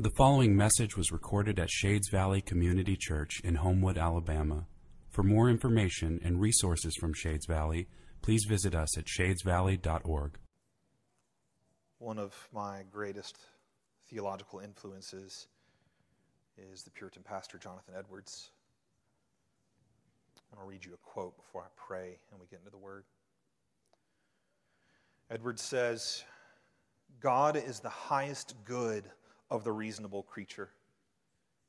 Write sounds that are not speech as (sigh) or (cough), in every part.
The following message was recorded at Shades Valley Community Church in Homewood, Alabama. For more information and resources from Shades Valley, please visit us at shadesvalley.org. One of my greatest theological influences is the Puritan pastor Jonathan Edwards. I want to read you a quote before I pray and we get into the Word. Edwards says, God is the highest good of the reasonable creature.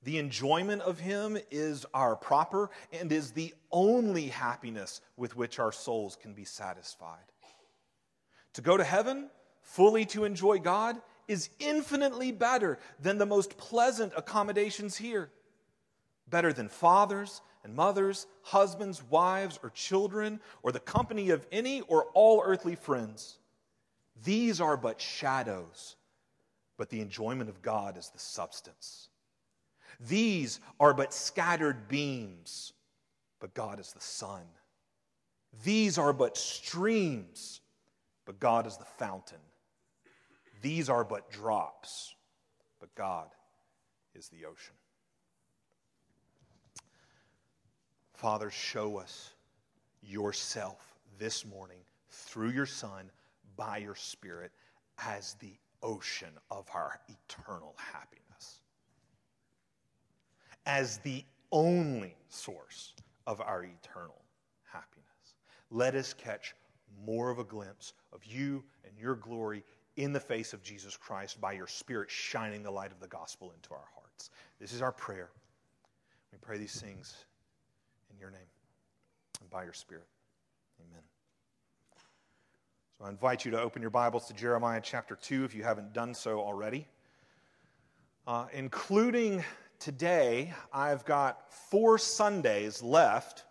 The enjoyment of Him is our proper and is the only happiness with which our souls can be satisfied. To go to heaven, fully to enjoy God, is infinitely better than the most pleasant accommodations here. Better than fathers and mothers, husbands, wives, or children, or the company of any or all earthly friends. These are but shadows, but the enjoyment of God is the substance. These are but scattered beams, but God is the sun. These are but streams, but God is the fountain. These are but drops, but God is the ocean. Father, show us yourself this morning through your Son, by your Spirit, as the ocean of our eternal happiness, as the only source of our eternal happiness. Let us catch more of a glimpse of you and your glory in the face of Jesus Christ by your Spirit shining the light of the gospel into our hearts. This is our prayer. We pray these things in your name and by your Spirit. Amen. I invite you to open your Bibles to Jeremiah chapter 2 if you haven't done so already. Uh, including today, I've got four Sundays left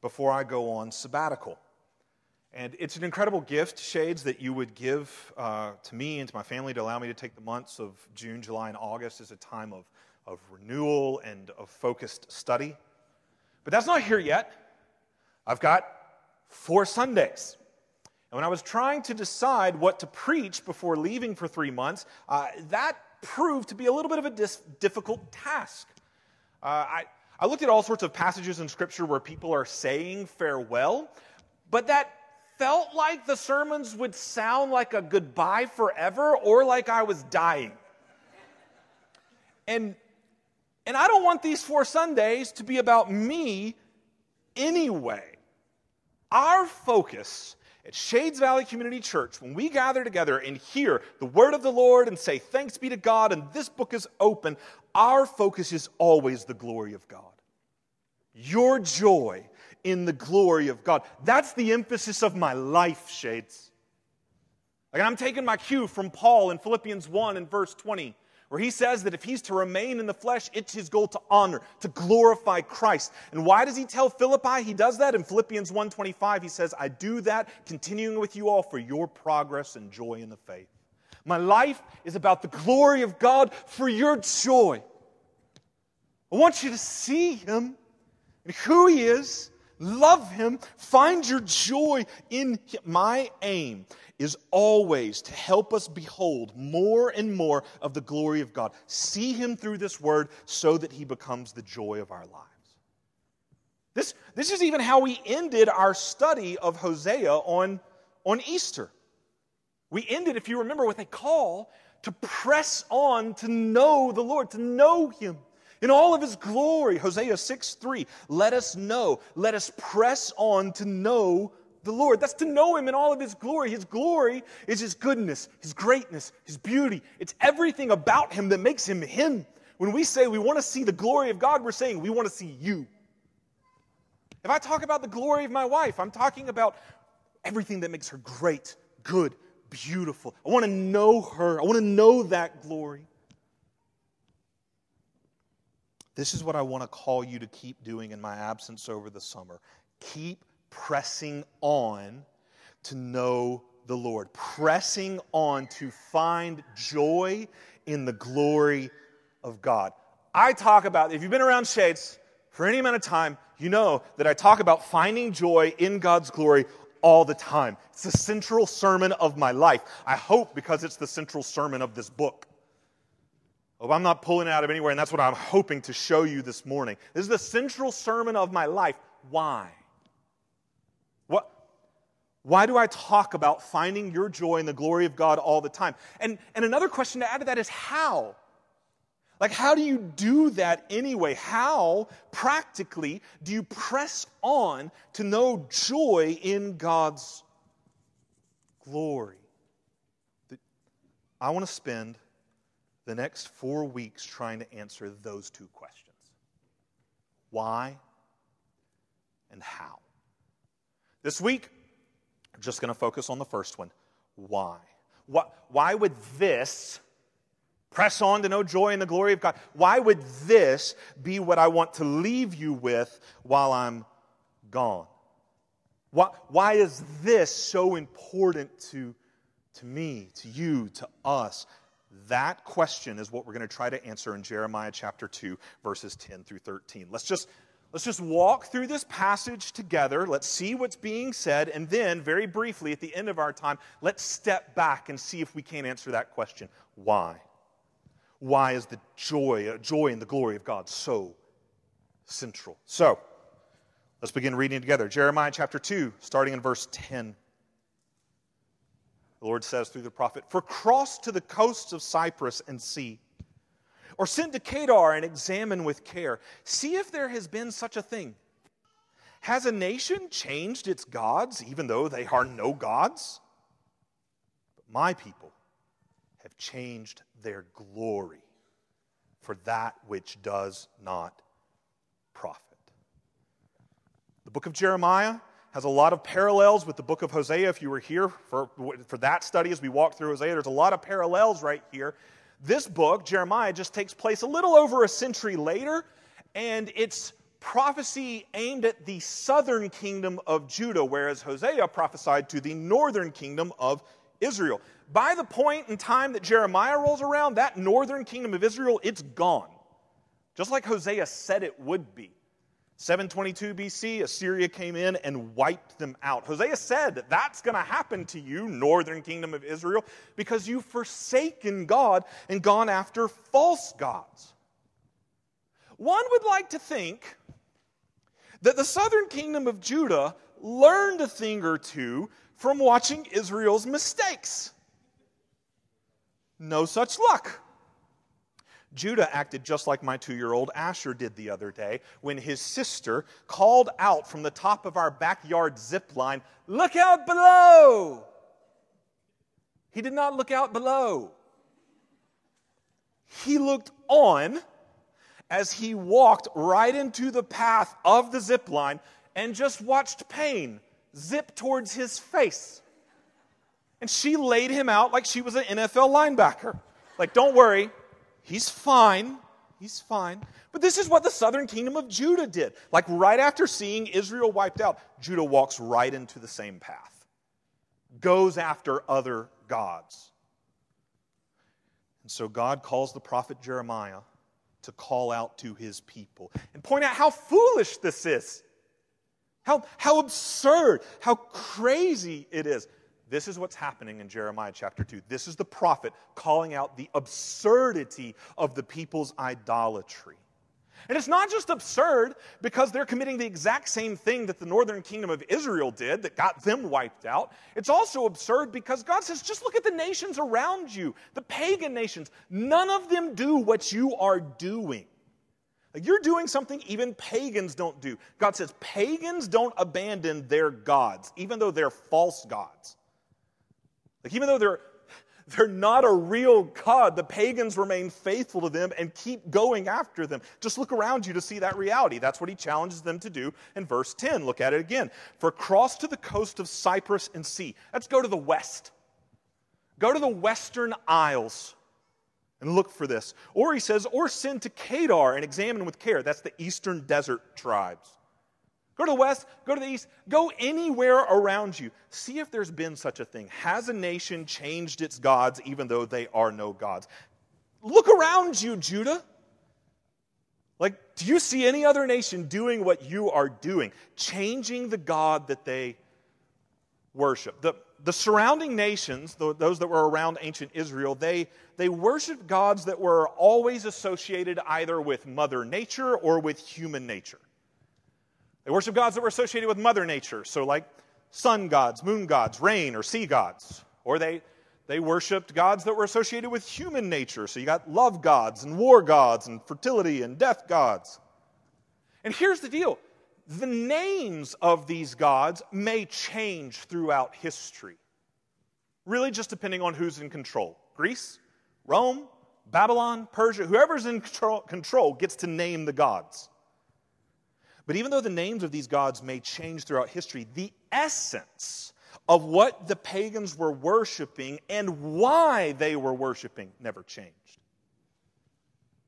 before I go on sabbatical. And it's an incredible gift, Shades, that you would give uh, to me and to my family to allow me to take the months of June, July, and August as a time of, of renewal and of focused study. But that's not here yet. I've got four Sundays. And when I was trying to decide what to preach before leaving for three months, uh, that proved to be a little bit of a dis- difficult task. Uh, I, I looked at all sorts of passages in Scripture where people are saying farewell, but that felt like the sermons would sound like a goodbye forever or like I was dying. And and I don't want these four Sundays to be about me anyway. Our focus at Shades Valley Community Church, when we gather together and hear the word of the Lord and say, Thanks be to God, and this book is open, our focus is always the glory of God. Your joy in the glory of God. That's the emphasis of my life, Shades. Like I'm taking my cue from Paul in Philippians 1 and verse 20 where he says that if he's to remain in the flesh, it's his goal to honor, to glorify Christ. And why does he tell Philippi he does that? In Philippians 1:25, he says, "I do that continuing with you all for your progress and joy in the faith." My life is about the glory of God for your joy. I want you to see him and who he is, love him, find your joy in him. My aim is always to help us behold more and more of the glory of God. See Him through this word so that He becomes the joy of our lives. This, this is even how we ended our study of Hosea on, on Easter. We ended, if you remember, with a call to press on to know the Lord, to know Him in all of His glory. Hosea 6 3. Let us know, let us press on to know the Lord. That's to know Him in all of His glory. His glory is His goodness, His greatness, His beauty. It's everything about Him that makes Him Him. When we say we want to see the glory of God, we're saying we want to see you. If I talk about the glory of my wife, I'm talking about everything that makes her great, good, beautiful. I want to know her. I want to know that glory. This is what I want to call you to keep doing in my absence over the summer. Keep pressing on to know the Lord, pressing on to find joy in the glory of God. I talk about, if you've been around Shades for any amount of time, you know that I talk about finding joy in God's glory all the time. It's the central sermon of my life. I hope because it's the central sermon of this book. Oh, I'm not pulling out of anywhere, and that's what I'm hoping to show you this morning. This is the central sermon of my life. Why? What, why do I talk about finding your joy in the glory of God all the time? And, and another question to add to that is how? Like, how do you do that anyway? How, practically, do you press on to know joy in God's glory? I want to spend the next four weeks trying to answer those two questions why and how. This week, I'm just going to focus on the first one why. Why would this press on to know joy in the glory of God? Why would this be what I want to leave you with while I'm gone? Why, why is this so important to, to me, to you, to us? That question is what we're going to try to answer in Jeremiah chapter 2, verses 10 through 13. Let's just, let's just walk through this passage together. Let's see what's being said. And then, very briefly, at the end of our time, let's step back and see if we can answer that question. Why? Why is the joy, joy and the glory of God so central? So, let's begin reading together. Jeremiah chapter 2, starting in verse 10. The Lord says through the prophet, For cross to the coasts of Cyprus and see, or send to Kedar and examine with care. See if there has been such a thing. Has a nation changed its gods, even though they are no gods? But my people have changed their glory for that which does not profit. The book of Jeremiah has a lot of parallels with the book of Hosea. If you were here for, for that study as we walk through Hosea, there's a lot of parallels right here. This book, Jeremiah, just takes place a little over a century later, and it's prophecy aimed at the southern kingdom of Judah, whereas Hosea prophesied to the northern kingdom of Israel. By the point in time that Jeremiah rolls around, that northern kingdom of Israel, it's gone. Just like Hosea said it would be. 722 BC, Assyria came in and wiped them out. Hosea said that that's going to happen to you, northern kingdom of Israel, because you've forsaken God and gone after false gods. One would like to think that the southern kingdom of Judah learned a thing or two from watching Israel's mistakes. No such luck. Judah acted just like my two year old Asher did the other day when his sister called out from the top of our backyard zip line, Look out below! He did not look out below. He looked on as he walked right into the path of the zip line and just watched pain zip towards his face. And she laid him out like she was an NFL linebacker. Like, don't worry, he's fine. He's fine. But this is what the southern kingdom of Judah did. Like, right after seeing Israel wiped out, Judah walks right into the same path, goes after other gods. And so God calls the prophet Jeremiah to call out to his people and point out how foolish this is. How, how absurd, how crazy it is. This is what's happening in Jeremiah chapter 2. This is the prophet calling out the absurdity of the people's idolatry. And it's not just absurd because they're committing the exact same thing that the northern kingdom of Israel did that got them wiped out. It's also absurd because God says, just look at the nations around you, the pagan nations. None of them do what you are doing. You're doing something even pagans don't do. God says pagans don't abandon their gods, even though they're false gods. Like, even though they're, they're not a real God, the pagans remain faithful to them and keep going after them. Just look around you to see that reality. That's what he challenges them to do in verse 10. Look at it again. For cross to the coast of Cyprus and see. Let's go to the west. Go to the western isles and look for this. Or he says, or send to Kedar and examine with care. That's the eastern desert tribes. Go to the west, go to the east, go anywhere around you. See if there's been such a thing. Has a nation changed its gods even though they are no gods? Look around you, Judah. Like, do you see any other nation doing what you are doing? Changing the God that they worship. The, the surrounding nations, those that were around ancient Israel, they, they worshiped gods that were always associated either with Mother Nature or with human nature. They worshiped gods that were associated with Mother Nature, so like sun gods, moon gods, rain, or sea gods. Or they, they worshiped gods that were associated with human nature, so you got love gods and war gods and fertility and death gods. And here's the deal the names of these gods may change throughout history, really just depending on who's in control. Greece, Rome, Babylon, Persia, whoever's in control gets to name the gods. But even though the names of these gods may change throughout history, the essence of what the pagans were worshiping and why they were worshiping never changed.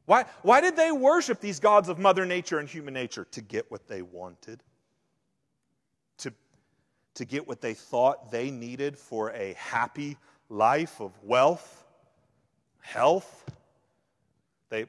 Why, why did they worship these gods of Mother Nature and human nature? To get what they wanted, to, to get what they thought they needed for a happy life of wealth, health. They,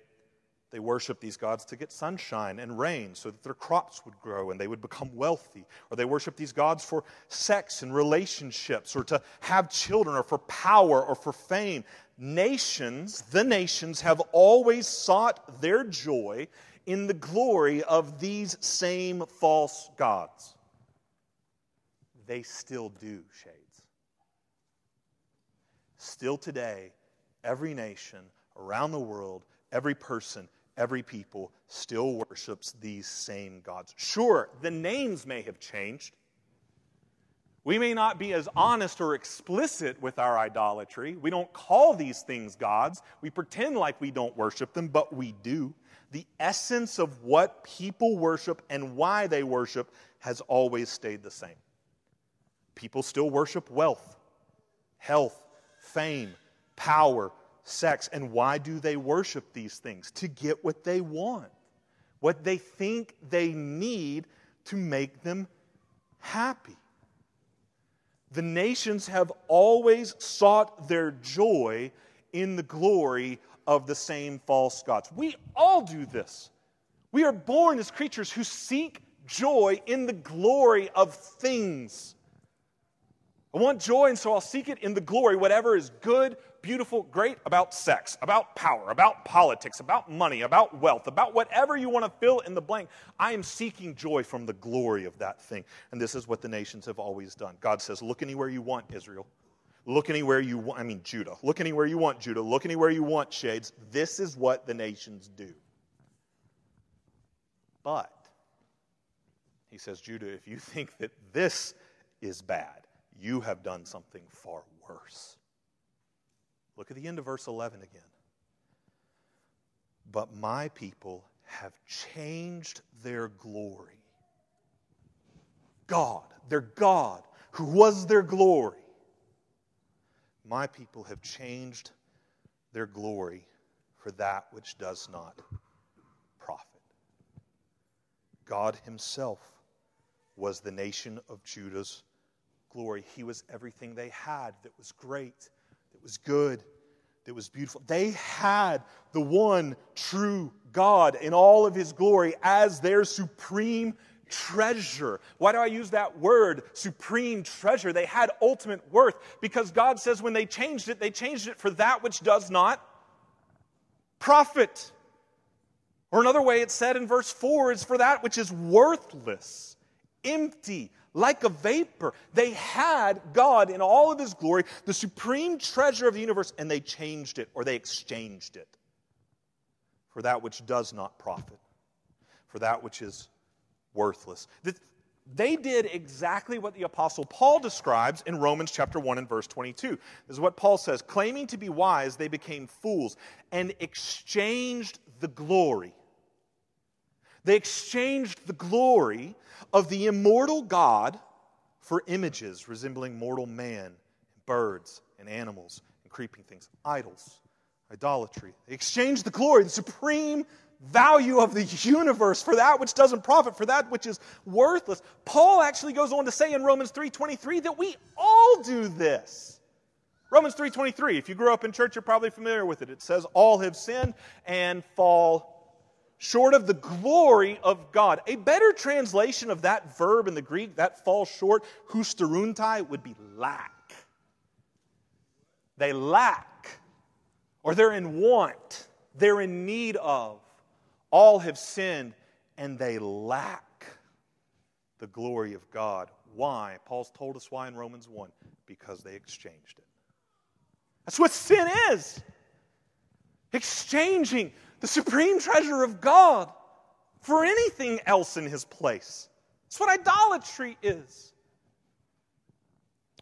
they worship these gods to get sunshine and rain so that their crops would grow and they would become wealthy. Or they worship these gods for sex and relationships or to have children or for power or for fame nations, the nations, have always sought their joy in the glory of these same false gods. They still do, Shades. Still today, every nation around the world, every person, every people still worships these same gods. Sure, the names may have changed. We may not be as honest or explicit with our idolatry. We don't call these things gods. We pretend like we don't worship them, but we do. The essence of what people worship and why they worship has always stayed the same. People still worship wealth, health, fame, power, sex. And why do they worship these things? To get what they want, what they think they need to make them happy. The nations have always sought their joy in the glory of the same false gods. We all do this. We are born as creatures who seek joy in the glory of things. I want joy, and so I'll seek it in the glory, whatever is good, beautiful, great about sex, about power, about politics, about money, about wealth, about whatever you want to fill in the blank. I am seeking joy from the glory of that thing. And this is what the nations have always done. God says, Look anywhere you want, Israel. Look anywhere you want, I mean, Judah. Look anywhere you want, Judah. Look anywhere you want, Shades. This is what the nations do. But, he says, Judah, if you (laughs) think that this is bad, you have done something far worse. Look at the end of verse 11 again. But my people have changed their glory. God, their God, who was their glory. My people have changed their glory for that which does not profit. God Himself was the nation of Judah's glory. He was everything they had that was great that was good, that was beautiful. They had the one true God in all of his glory as their supreme treasure. Why do I use that word, supreme treasure? They had ultimate worth because God says when they changed it, they changed it for that which does not profit. Or another way it's said in verse 4 is for that which is worthless, empty, like a vapor. They had God in all of his glory, the supreme treasure of the universe, and they changed it or they exchanged it for that which does not profit, for that which is worthless. They did exactly what the Apostle Paul describes in Romans chapter 1 and verse 22. This is what Paul says Claiming to be wise, they became fools and exchanged the glory they exchanged the glory of the immortal God for images resembling mortal man, birds, and animals, and creeping things, idols, idolatry. They exchanged the glory, the supreme value of the universe for that which doesn't profit, for that which is worthless. Paul actually goes on to say in Romans 3:23 that we all do this. Romans 3:23, if you grew up in church you're probably familiar with it. It says all have sinned and fall short of the glory of God. A better translation of that verb in the Greek, that falls short, husteruntai, would be lack. they lack, or they're in want, they're in need of. All have sinned and they lack the glory of God. Why? Paul's told us why in Romans 1 because they exchanged it. That's what sin is exchanging the supreme treasure of God for anything else in his place. That's what idolatry is.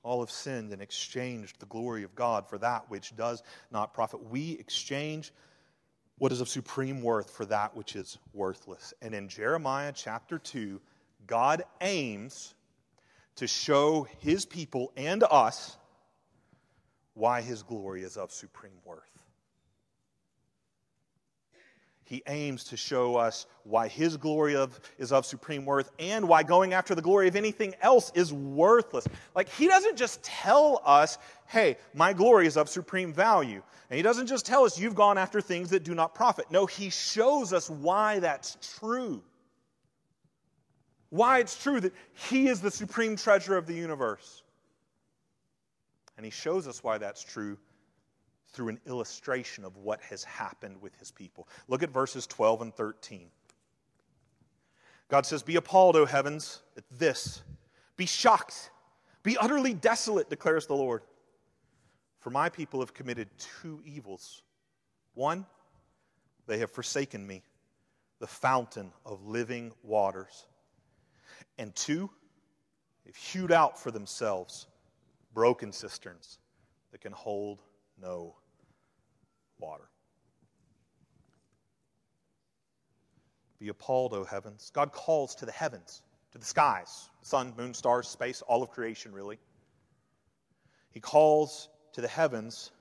All have sinned and exchanged the glory of God for that which does not profit. We exchange what is of supreme worth for that which is worthless. And in Jeremiah chapter 2, God aims to show his people and us why his glory is of supreme worth. He aims to show us why his glory of, is of supreme worth and why going after the glory of anything else is worthless. Like, he doesn't just tell us, hey, my glory is of supreme value. And he doesn't just tell us, you've gone after things that do not profit. No, he shows us why that's true. Why it's true that he is the supreme treasure of the universe. And he shows us why that's true through an illustration of what has happened with his people. Look at verses 12 and 13. God says, Be appalled, O heavens, at this. Be shocked. Be utterly desolate, declares the Lord. For my people have committed two evils. One, they have forsaken me, the fountain of living waters. And two, they've hewed out for themselves broken cisterns that can hold no water. Be appalled, O heavens. God calls to the heavens, to the skies, sun, moon, stars, space, all of creation, really. He calls to the heavens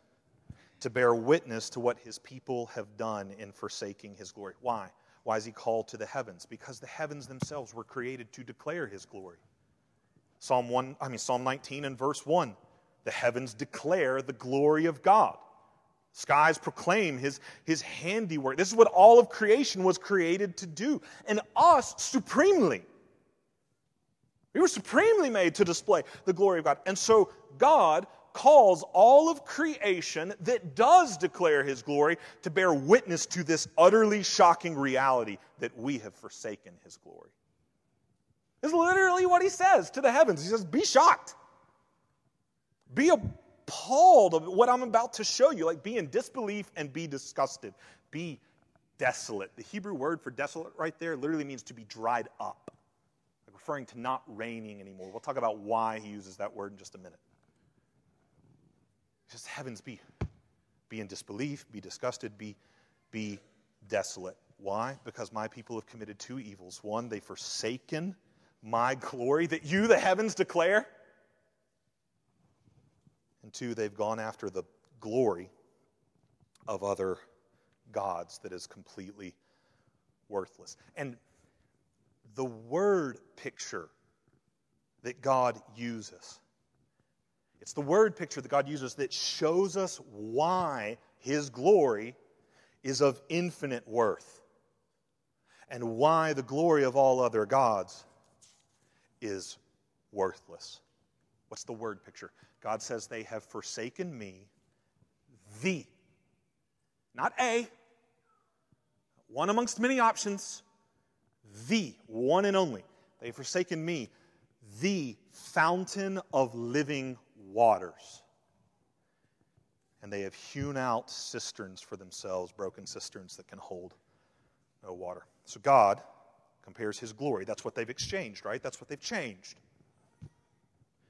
to bear witness to what his people have done in forsaking his glory. Why? Why is he called to the heavens? Because the heavens themselves were created to declare his glory. Psalm 1, I mean Psalm 19 and verse 1. The heavens declare the glory of God. Skies proclaim his, his handiwork. This is what all of creation was created to do. And us supremely. We were supremely made to display the glory of God. And so God calls all of creation that does declare his glory to bear witness to this utterly shocking reality that we have forsaken his glory. Is literally what he says to the heavens. He says, Be shocked. Be appalled of what I'm about to show you. Like be in disbelief and be disgusted. Be desolate. The Hebrew word for desolate right there literally means to be dried up, like referring to not raining anymore. We'll talk about why he uses that word in just a minute. Just heavens be. Be in disbelief, be disgusted, be, be desolate. Why? Because my people have committed two evils. One, they've forsaken my glory that you, the heavens, declare. And two, they've gone after the glory of other gods that is completely worthless. And the word picture that God uses, it's the word picture that God uses that shows us why his glory is of infinite worth and why the glory of all other gods is worthless. What's the word picture? God says, They have forsaken me, the, not a, one amongst many options, the, one and only. They've forsaken me, the fountain of living waters. And they have hewn out cisterns for themselves, broken cisterns that can hold no water. So God compares his glory. That's what they've exchanged, right? That's what they've changed.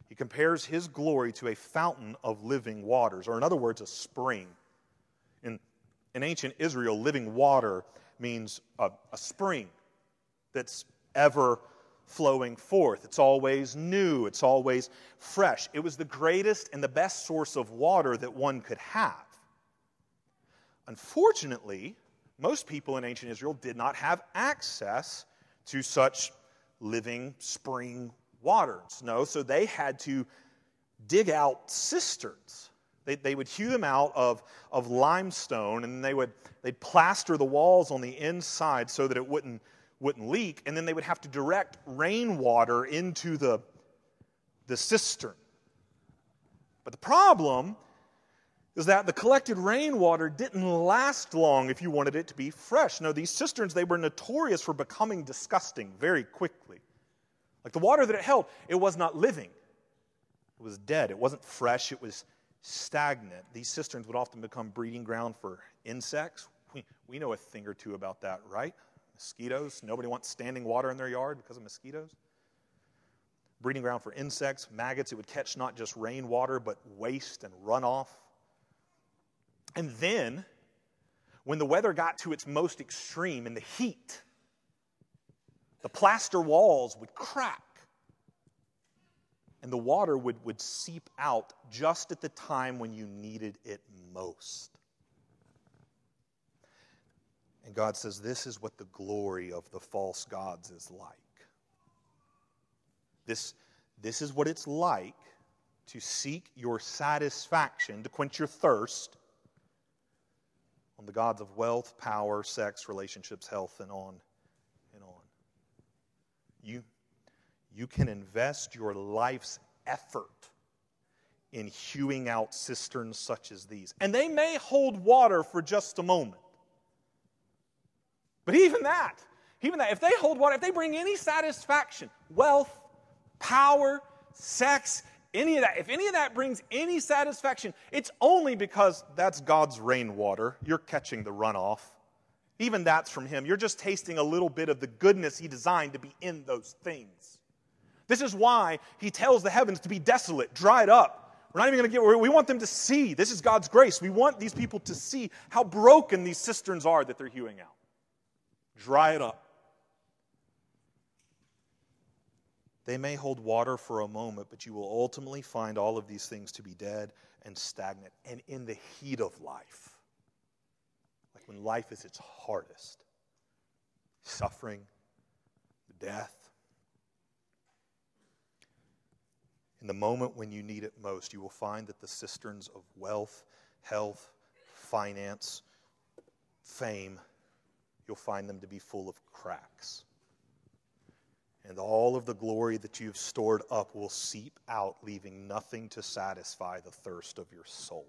He compares his glory to a fountain of living waters, or in other words, a spring. In, in ancient Israel, living water means a, a spring that's ever flowing forth. It's always new, it's always fresh. It was the greatest and the best source of water that one could have. Unfortunately, most people in ancient Israel did not have access to such living spring waters. No, so they had to dig out cisterns. They, they would hew them out of, of limestone and they would they'd plaster the walls on the inside so that it wouldn't, wouldn't leak. And then they would have to direct rainwater into the, the cistern. But the problem is that the collected rainwater didn't last long if you wanted it to be fresh. No, these cisterns, they were notorious for becoming disgusting very quickly. Like the water that it held, it was not living, it was dead. It wasn't fresh, it was stagnant. These cisterns would often become breeding ground for insects. We, we know a thing or two about that, right? Mosquitoes. Nobody wants standing water in their yard because of mosquitoes. Breeding ground for insects, maggots. It would catch not just rainwater, but waste and runoff. And then, when the weather got to its most extreme in the heat, the plaster walls would crack and the water would, would seep out just at the time when you needed it most. And God says, This is what the glory of the false gods is like. This, this is what it's like to seek your satisfaction, to quench your thirst on the gods of wealth, power, sex, relationships, health, and on. You, you can invest your life's effort in hewing out cisterns such as these. And they may hold water for just a moment. But even that, even that, if they hold water, if they bring any satisfaction, wealth, power, sex, any of that, if any of that brings any satisfaction, it's only because that's God's rainwater. You're catching the runoff. Even that's from Him. You're just tasting a little bit of the goodness He designed to be in those things. This is why He tells the heavens to be desolate, dried up. We're not even going to get, we want them to see. This is God's grace. We want these people to see how broken these cisterns are that they're hewing out. Dry it up. They may hold water for a moment, but you will ultimately find all of these things to be dead and stagnant and in the heat of life. When life is its hardest suffering, death. In the moment when you need it most, you will find that the cisterns of wealth, health, finance, fame, you'll find them to be full of cracks and all of the glory that you've stored up will seep out, leaving nothing to satisfy the thirst of your soul.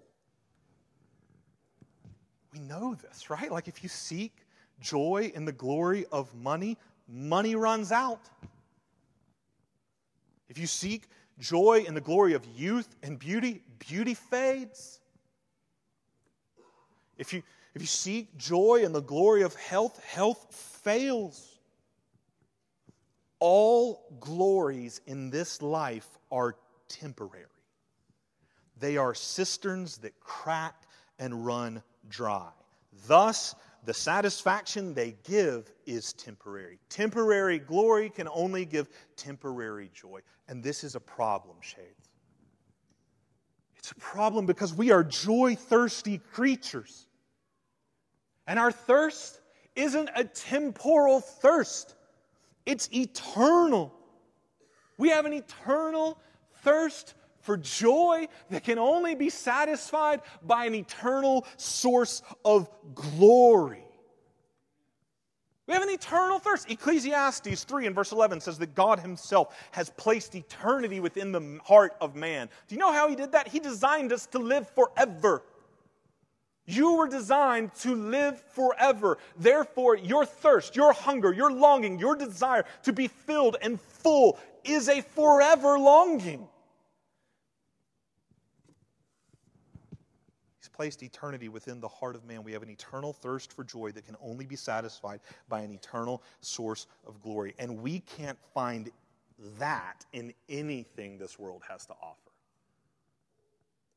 We know this, right? Like if you seek joy in the glory of money, money runs out. If you seek joy in the glory of youth and beauty, beauty fades. If you, if you seek joy in the glory of health, health fails all glories in this life are temporary. They are cisterns that crack and run dry. Thus, the satisfaction they give is temporary. Temporary glory can only give temporary joy. And this is a problem, Shades. It's a problem because we are joy thirsty creatures. And our thirst isn't a temporal thirst. It's eternal. We have an eternal thirst for joy that can only be satisfied by an eternal source of glory. We have an eternal thirst. Ecclesiastes 3 and verse 11 says that God Himself has placed eternity within the heart of man. Do you know how He did that? He designed us to live forever. You were designed to live forever. Therefore, your thirst, your hunger, your longing, your desire to be filled and full is a forever longing. Placed eternity within the heart of man. We have an eternal thirst for joy that can only be satisfied by an eternal source of glory. And we can't find that in anything this world has to offer.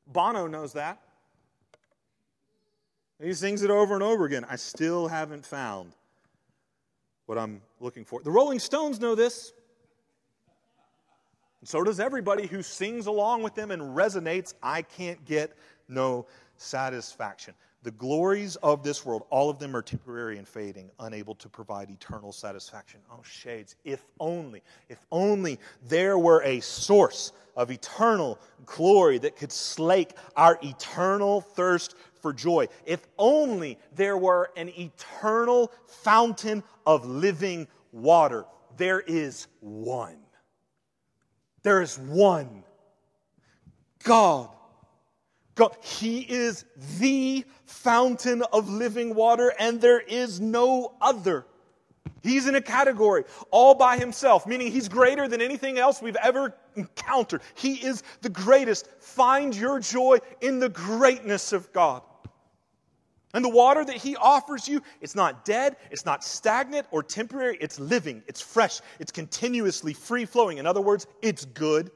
Bono knows that. He sings it over and over again. I still haven't found what I'm looking for. The Rolling Stones know this. And so does everybody who sings along with them and resonates. I can't get no satisfaction. The glories of this world, all of them are temporary and fading, unable to provide eternal satisfaction. Oh, shades, if only, if only there were a source of eternal glory that could slake our eternal thirst for joy. If only there were an eternal fountain of living water. There is one. There is one. God God, he is the fountain of living water, and there is no other. He's in a category all by himself, meaning he's greater than anything else we've ever encountered. He is the greatest. Find your joy in the greatness of God. And the water that he offers you, it's not dead, it's not stagnant or temporary, it's living, it's fresh, it's continuously free flowing. In other words, it's good.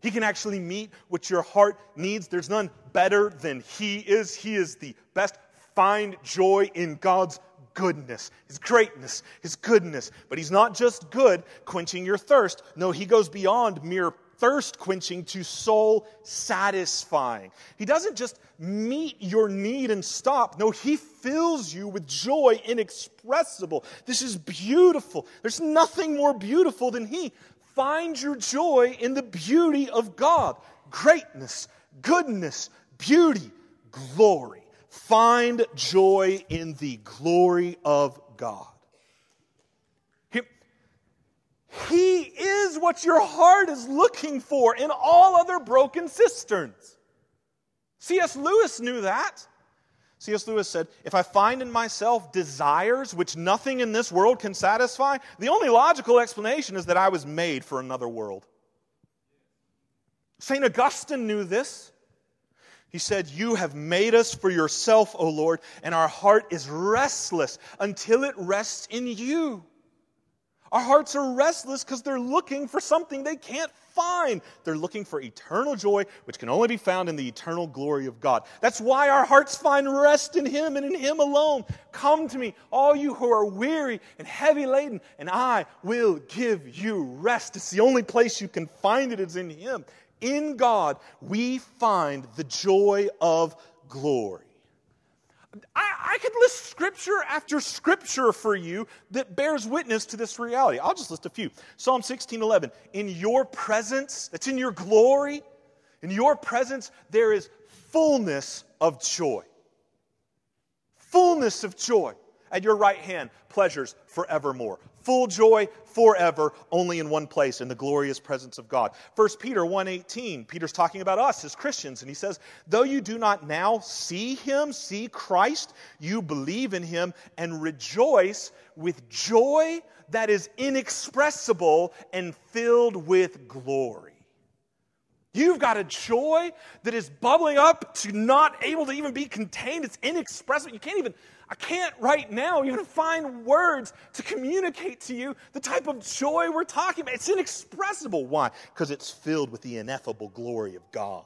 He can actually meet what your heart needs. There's none better than He is. He is the best. Find joy in God's goodness, His greatness, His goodness. But He's not just good, quenching your thirst. No, He goes beyond mere thirst quenching to soul satisfying. He doesn't just meet your need and stop. No, He fills you with joy inexpressible. This is beautiful. There's nothing more beautiful than He. Find your joy in the beauty of God greatness, goodness, beauty, glory. Find joy in the glory of God. He, he is what your heart is looking for in all other broken cisterns. C.S. Lewis knew that. C.S. Lewis said, If I find in myself desires which nothing in this world can satisfy, the only logical explanation is that I was made for another world. St. Augustine knew this. He said, You have made us for yourself, O Lord, and our heart is restless until it rests in you. Our hearts are restless because they're looking for something they can't find. They're looking for eternal joy, which can only be found in the eternal glory of God. That's why our hearts find rest in Him and in Him alone. Come to me, all you who are weary and heavy laden, and I will give you rest. It's the only place you can find it is in Him. In God, we find the joy of glory. I, I, could list scripture after scripture for you that bears witness to this reality. I'll just list a few. Psalm 16 11. In your presence, that's in your glory, in your presence, there is fullness of joy. Fullness of joy. At your right hand, pleasures forevermore full joy forever only in one place in the glorious presence of god 1 peter 1.18 peter's talking about us as christians and he says though you do not now see him see christ you believe in him and rejoice with joy that is inexpressible and filled with glory You've got a joy that is bubbling up to not able to even be contained. It's inexpressible. You can't even I can't right now even find words to communicate to you the type of joy we're talking about. It's inexpressible. Why? Because it's filled with the ineffable glory of God.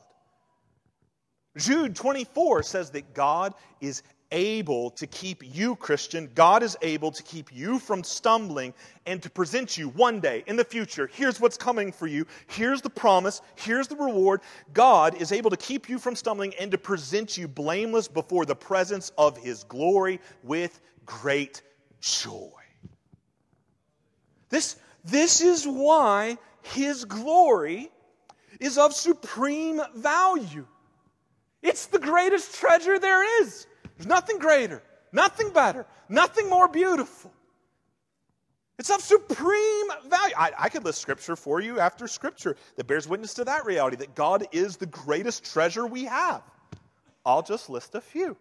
Jude 24 says that God is able to keep you, Christian, God is able to keep you from stumbling and to present you one day in the future. Here's what's coming for you. Here's the promise. Here's the reward. God is able to keep you from stumbling and to present you blameless before the presence of His glory with great joy. This, this is why His glory is of supreme value. It's the greatest treasure there is. There's nothing greater, nothing better, nothing more beautiful. It's of supreme value. I, I, could list scripture for you after scripture that bears witness to that reality that God is the greatest treasure we have. I'll just list a few.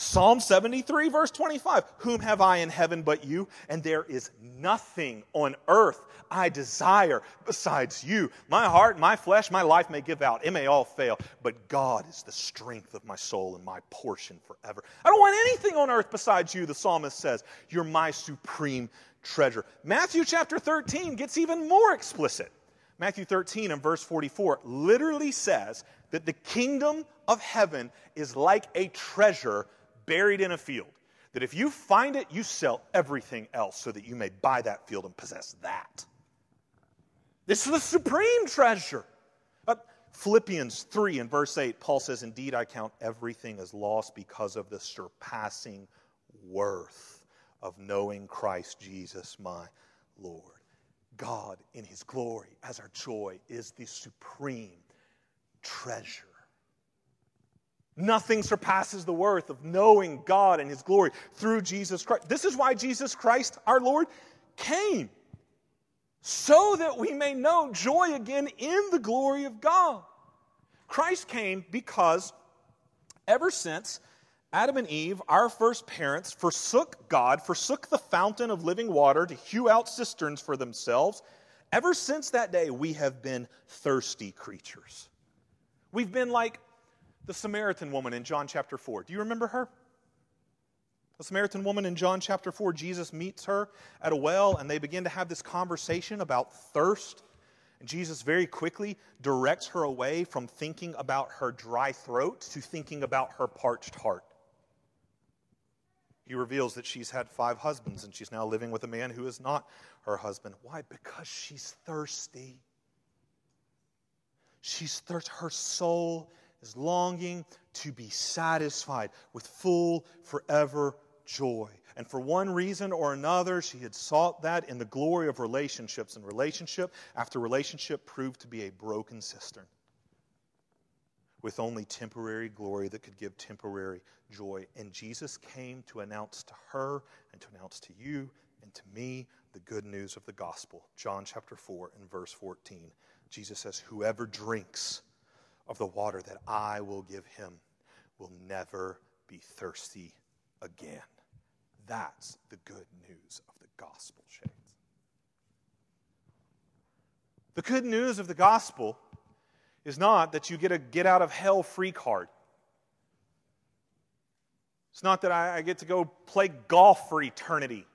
Psalm 73, verse 25 Whom have I in heaven but you? And there is nothing on earth I desire besides you. My heart, my flesh, my life may give out. It may all fail, but God is the strength of my soul and my portion forever. I don't want anything on earth besides you, the psalmist says. You're my supreme treasure. Matthew chapter 13 gets even more explicit. Matthew 13 and verse 44 literally says that the kingdom of heaven is like a treasure buried in a field. That if you find it, you sell everything else so that you may buy that field and possess that. This is the supreme treasure. Uh, Philippians 3 and verse 8, Paul says, Indeed, I count everything as lost because of the surpassing worth of knowing Christ Jesus, my Lord. God, in his glory, as our joy, is the supreme treasure. Nothing surpasses the worth of knowing God and His glory through Jesus Christ. This is why Jesus Christ, our Lord, came. So that we may know joy again in the glory of God. Christ came because ever since Adam and Eve, our first parents, forsook God, forsook the fountain of living water to hew out cisterns for themselves, ever since that day, we have been thirsty creatures. We've been like the Samaritan woman in John chapter 4. Do you remember her? The Samaritan woman in John chapter 4, Jesus meets her at a well and they begin to have this conversation about thirst. And Jesus very quickly directs her away from thinking about her dry throat to thinking about her parched heart. He reveals that she's had five husbands and she's now living with a man who is not her husband. Why? Because she's thirsty. She's thirsty. Her soul is longing to be satisfied with full, forever joy. And for one reason or another, she had sought that in the glory of relationships, and relationship after relationship proved to be a broken cistern with only temporary glory that could give temporary joy. And Jesus came to announce to her and to announce to you and to me the good news of the gospel. John chapter 4 and verse 14. Jesus says, Whoever drinks of the water that I will give him will never be thirsty again. That's the good news of the gospel, Shades. The good news of the gospel is not that you get a get out of hell free card. It's not that I, get to go play golf for eternity.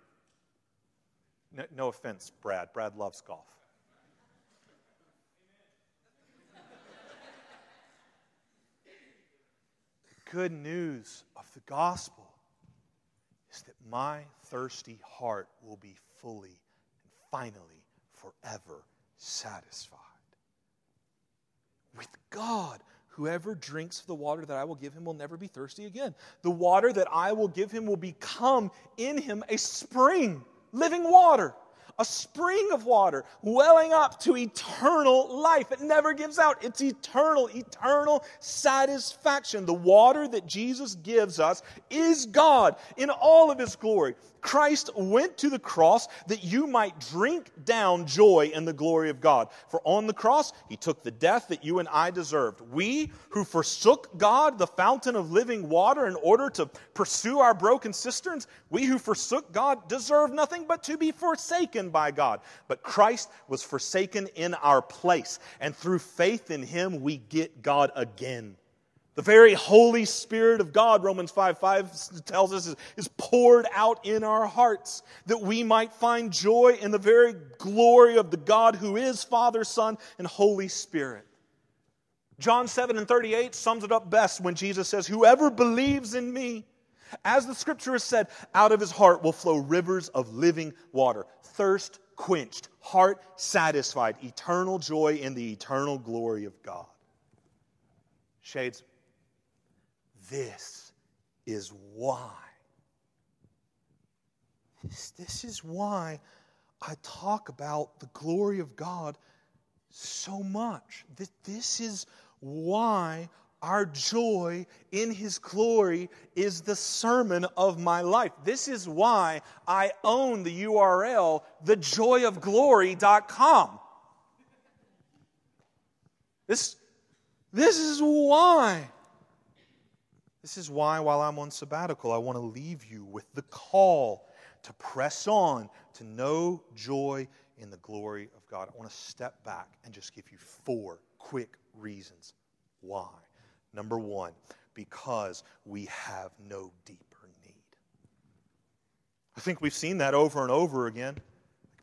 No, no offense, Brad. Brad loves golf. Good news of the gospel is that my thirsty heart will be fully and finally forever satisfied. With God, whoever drinks of the water that I will give him will never be thirsty again. The water that I will give him will become in him a spring, living water a spring of water welling up to eternal life. It never gives out. It's eternal, eternal satisfaction. The water that Jesus gives us is God in all of his glory. Christ went to the cross that you might drink down joy in the glory of God. For on the cross, he took the death that you and I deserved. We who forsook God, the fountain of living water, in order to pursue our broken cisterns, we who forsook God deserve nothing but to be forsaken by God. But Christ was forsaken in our place. And through faith in him, we get God again. The very Holy Spirit of God, Romans 5 5 tells us, is, poured out in our hearts that we might find joy in the very glory of the God who is Father, Son, and Holy Spirit. John 7 and 38 sums it up best when Jesus says, Whoever believes in me, as the scripture has said, out of his heart will flow rivers of living water, thirst quenched, heart satisfied, eternal joy in the eternal glory of God. Shades, this is why. This, this is why I talk about the glory of God so much. This, this is why our joy in His glory is the sermon of my life. This is why I own the URL, thejoyofglory.com. This, this is why. This is why, while I'm on sabbatical, I want to leave you with the call to press on, to know joy in the glory of God. I want to step back and just give you four quick reasons why. Number one, because we have no deeper need. I think we've seen that over and over again.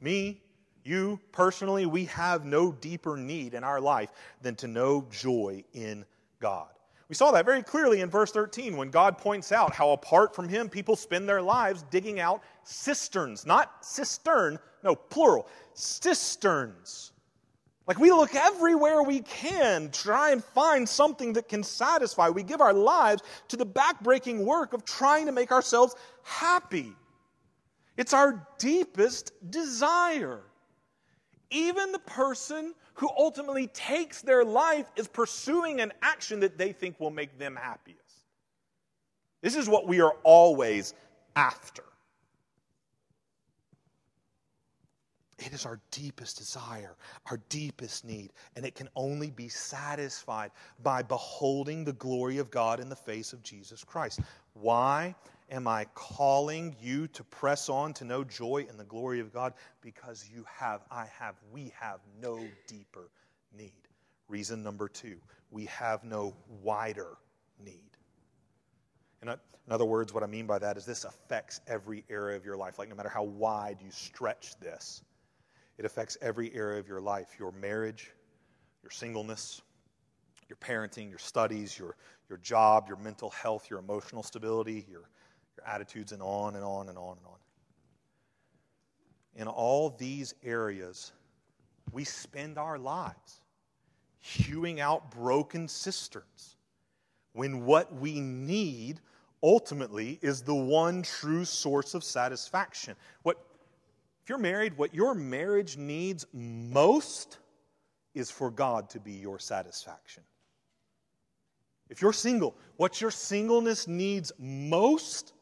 Me, you personally, we have no deeper need in our life than to know joy in God. We saw that very clearly in verse 13 when God points out how apart from Him, people spend their lives digging out cisterns. Not cistern, no, plural. Cisterns. Like we look everywhere we can, try and find something that can satisfy. We give our lives to the backbreaking work of trying to make ourselves happy. It's our deepest desire. Even the person who ultimately takes their life is pursuing an action that they think will make them happiest. This is what we are always after. It is our deepest desire, our deepest need, and it can only be satisfied by beholding the glory of God in the face of Jesus Christ. Why am I calling you to press on to know joy in the glory of God? Because you have, I have, we have no deeper need. Reason number two, we have no wider need. In, other words, what I mean by that is this affects every area of your life. Like, no matter how wide you stretch this, it affects every area of your life your marriage, your singleness, your parenting, your studies, your, your job, your mental health, your emotional stability, your, your attitudes, and on and on and on and on. In all these areas, we spend our lives hewing out broken cisterns when what we need ultimately is the one true source of satisfaction. What, if you're married, what your marriage needs most is for God to be your satisfaction. If you're single, what your singleness needs most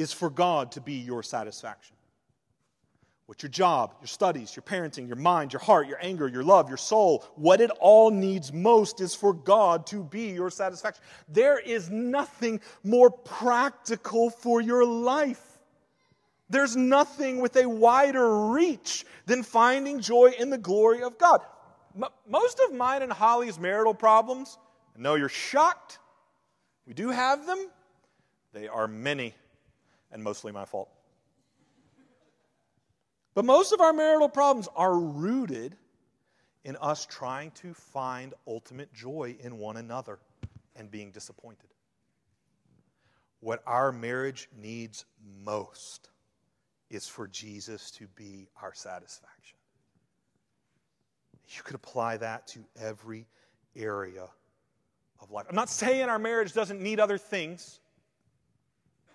is for God to be your satisfaction. What your job, your studies, your parenting, your mind, your heart, your anger, your love, your soul, what it all needs most is for God to be your satisfaction. There is nothing more practical for your life. There's nothing with a wider reach than finding joy in the glory of God. M- most of mine and Holly's marital problems, I know you're shocked. We do have them. They are many and mostly my fault. But most of our marital problems are rooted in us trying to find ultimate joy in one another and being disappointed. What our marriage needs most is for Jesus to be our satisfaction. You could apply that to every area of life. I'm not saying our marriage doesn't need other things.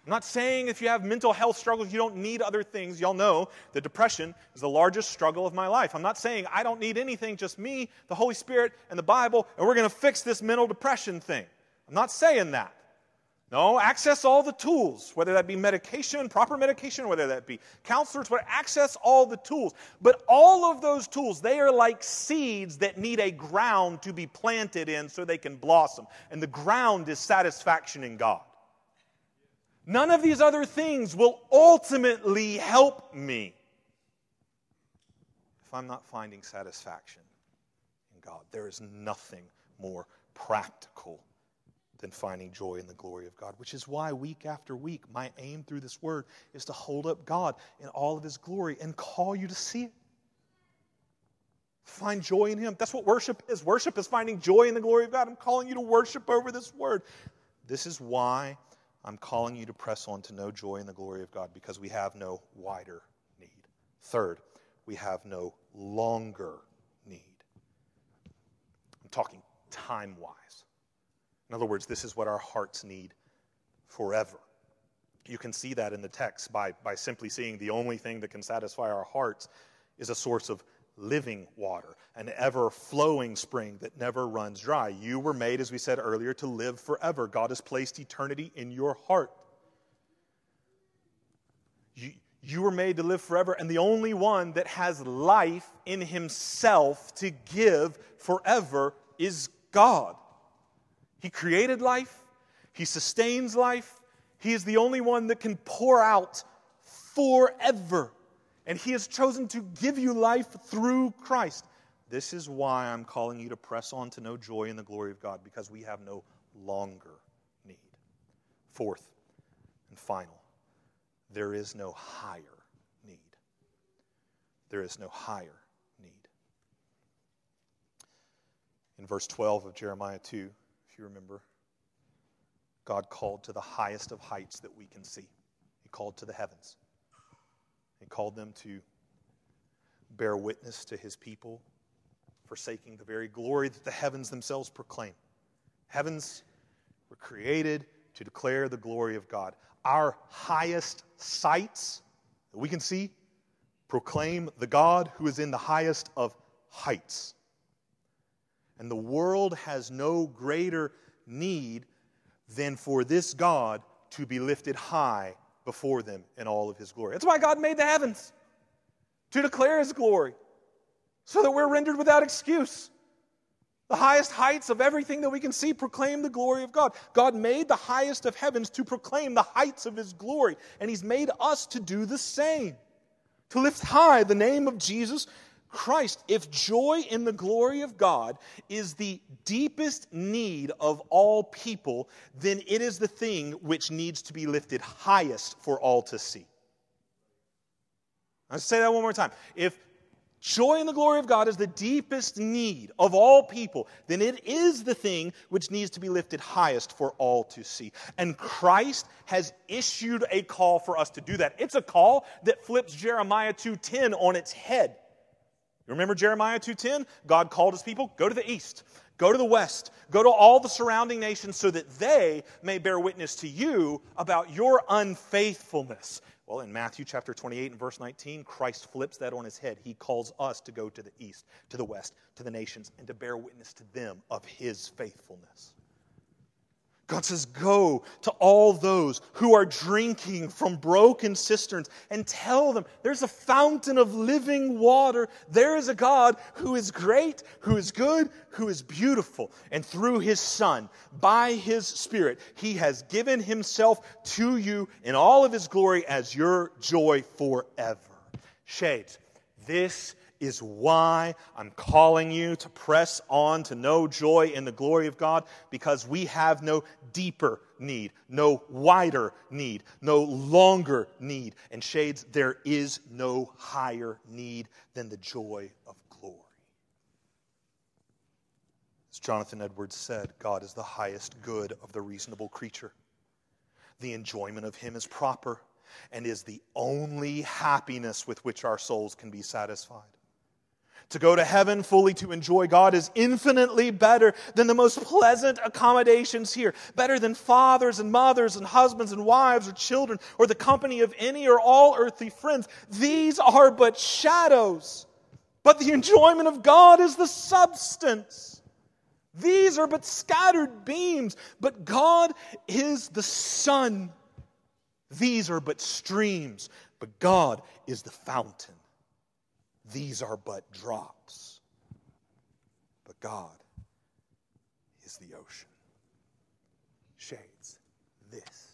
I'm not saying if you have mental health struggles, you don't need other things. Y'all know that depression is the largest struggle of my life. I'm not saying I don't need anything, just me, the Holy Spirit, and the Bible, and we're going to fix this mental depression thing. I'm not saying that. No, access all the tools, whether that be medication, proper medication, whether that be counselors, but access all the tools. But all of those tools, they are like seeds that need a ground to be planted in so they can blossom. And the ground is satisfaction in God. None of these other things will ultimately help me if I'm not finding satisfaction in God. There is nothing more practical than finding joy in the glory of God, which is why week after week, my aim through this word is to hold up God in all of his glory and call you to see it. Find joy in him. That's what worship is. Worship is finding joy in the glory of God. I'm calling you to worship over this word. This is why I'm calling you to press on to know joy in the glory of God because we have no wider need. Third, we have no longer need. I'm talking time wise. In other words, this is what our hearts need forever. You can see that in the text by, by simply seeing the only thing that can satisfy our hearts is a source of living water, an ever flowing spring that never runs dry. You were made, as we said earlier, to live forever. God has placed eternity in your heart. You, you were made to live forever, and the only one that has life in himself to give forever is God. He created life, He sustains life, He is the only one that can pour out forever and He has chosen to give you life through Christ. This is why I'm calling you to press on to know joy in the glory of God, because we have no longer need. Fourth and final, there is no higher need. There is no higher need. In verse 12 of Jeremiah 2, if you remember, God called to the highest of heights that we can see. He called to the heavens. He called them to bear witness to his people, forsaking the very glory that the heavens themselves proclaim. Heavens were created to declare the glory of God. Our highest sights that we can see proclaim the God who is in the highest of heights. And the world has no greater need than for this God to be lifted high before them in all of his glory. That's why God made the heavens to declare his glory, so that we're rendered without excuse. The highest heights of everything that we can see proclaim the glory of God. God made the highest of heavens to proclaim the heights of his glory, and he's made us to do the same, to lift high the name of Jesus Christ. If joy in the glory of God is the deepest need of all people, then it is the thing which needs to be lifted highest for all to see. I'll say that one more time. If joy in the glory of God is the deepest need of all people, then it is the thing which needs to be lifted highest for all to see. And Christ has issued a call for us to do that. It's a call that flips Jeremiah 2:10 on its head. You remember Jeremiah 2:10? God called his people, go to the east, go to the west, go to all the surrounding nations so that they may bear witness to you about your unfaithfulness. Well, in Matthew chapter 28 and verse 19, Christ flips that on his head. He calls us to go to the east, to the west, to the nations, and to bear witness to them of his faithfulness. God says, Go to all those who are drinking from broken cisterns and tell them there's a fountain of living water. There is a God who is great, who is good, who is beautiful. And through his Son, by his Spirit, he has given himself to you in all of his glory as your joy forever. Shades, this is why I'm calling you to press on to know joy in the glory of God because we have no deeper need, no wider need, no longer need. And shades, there is no higher need than the joy of glory. As Jonathan Edwards said, God is the highest good of the reasonable creature. The enjoyment of Him is proper and is the only happiness with which our souls can be satisfied. To go to heaven fully to enjoy God is infinitely better than the most pleasant accommodations here, better than fathers and mothers and husbands and wives or children or the company of any or all earthly friends. These are but shadows, but the enjoyment of God is the substance. These are but scattered beams, but God is the sun. These are but streams, but God is the fountain. These are but drops. But God is the ocean. Shades, this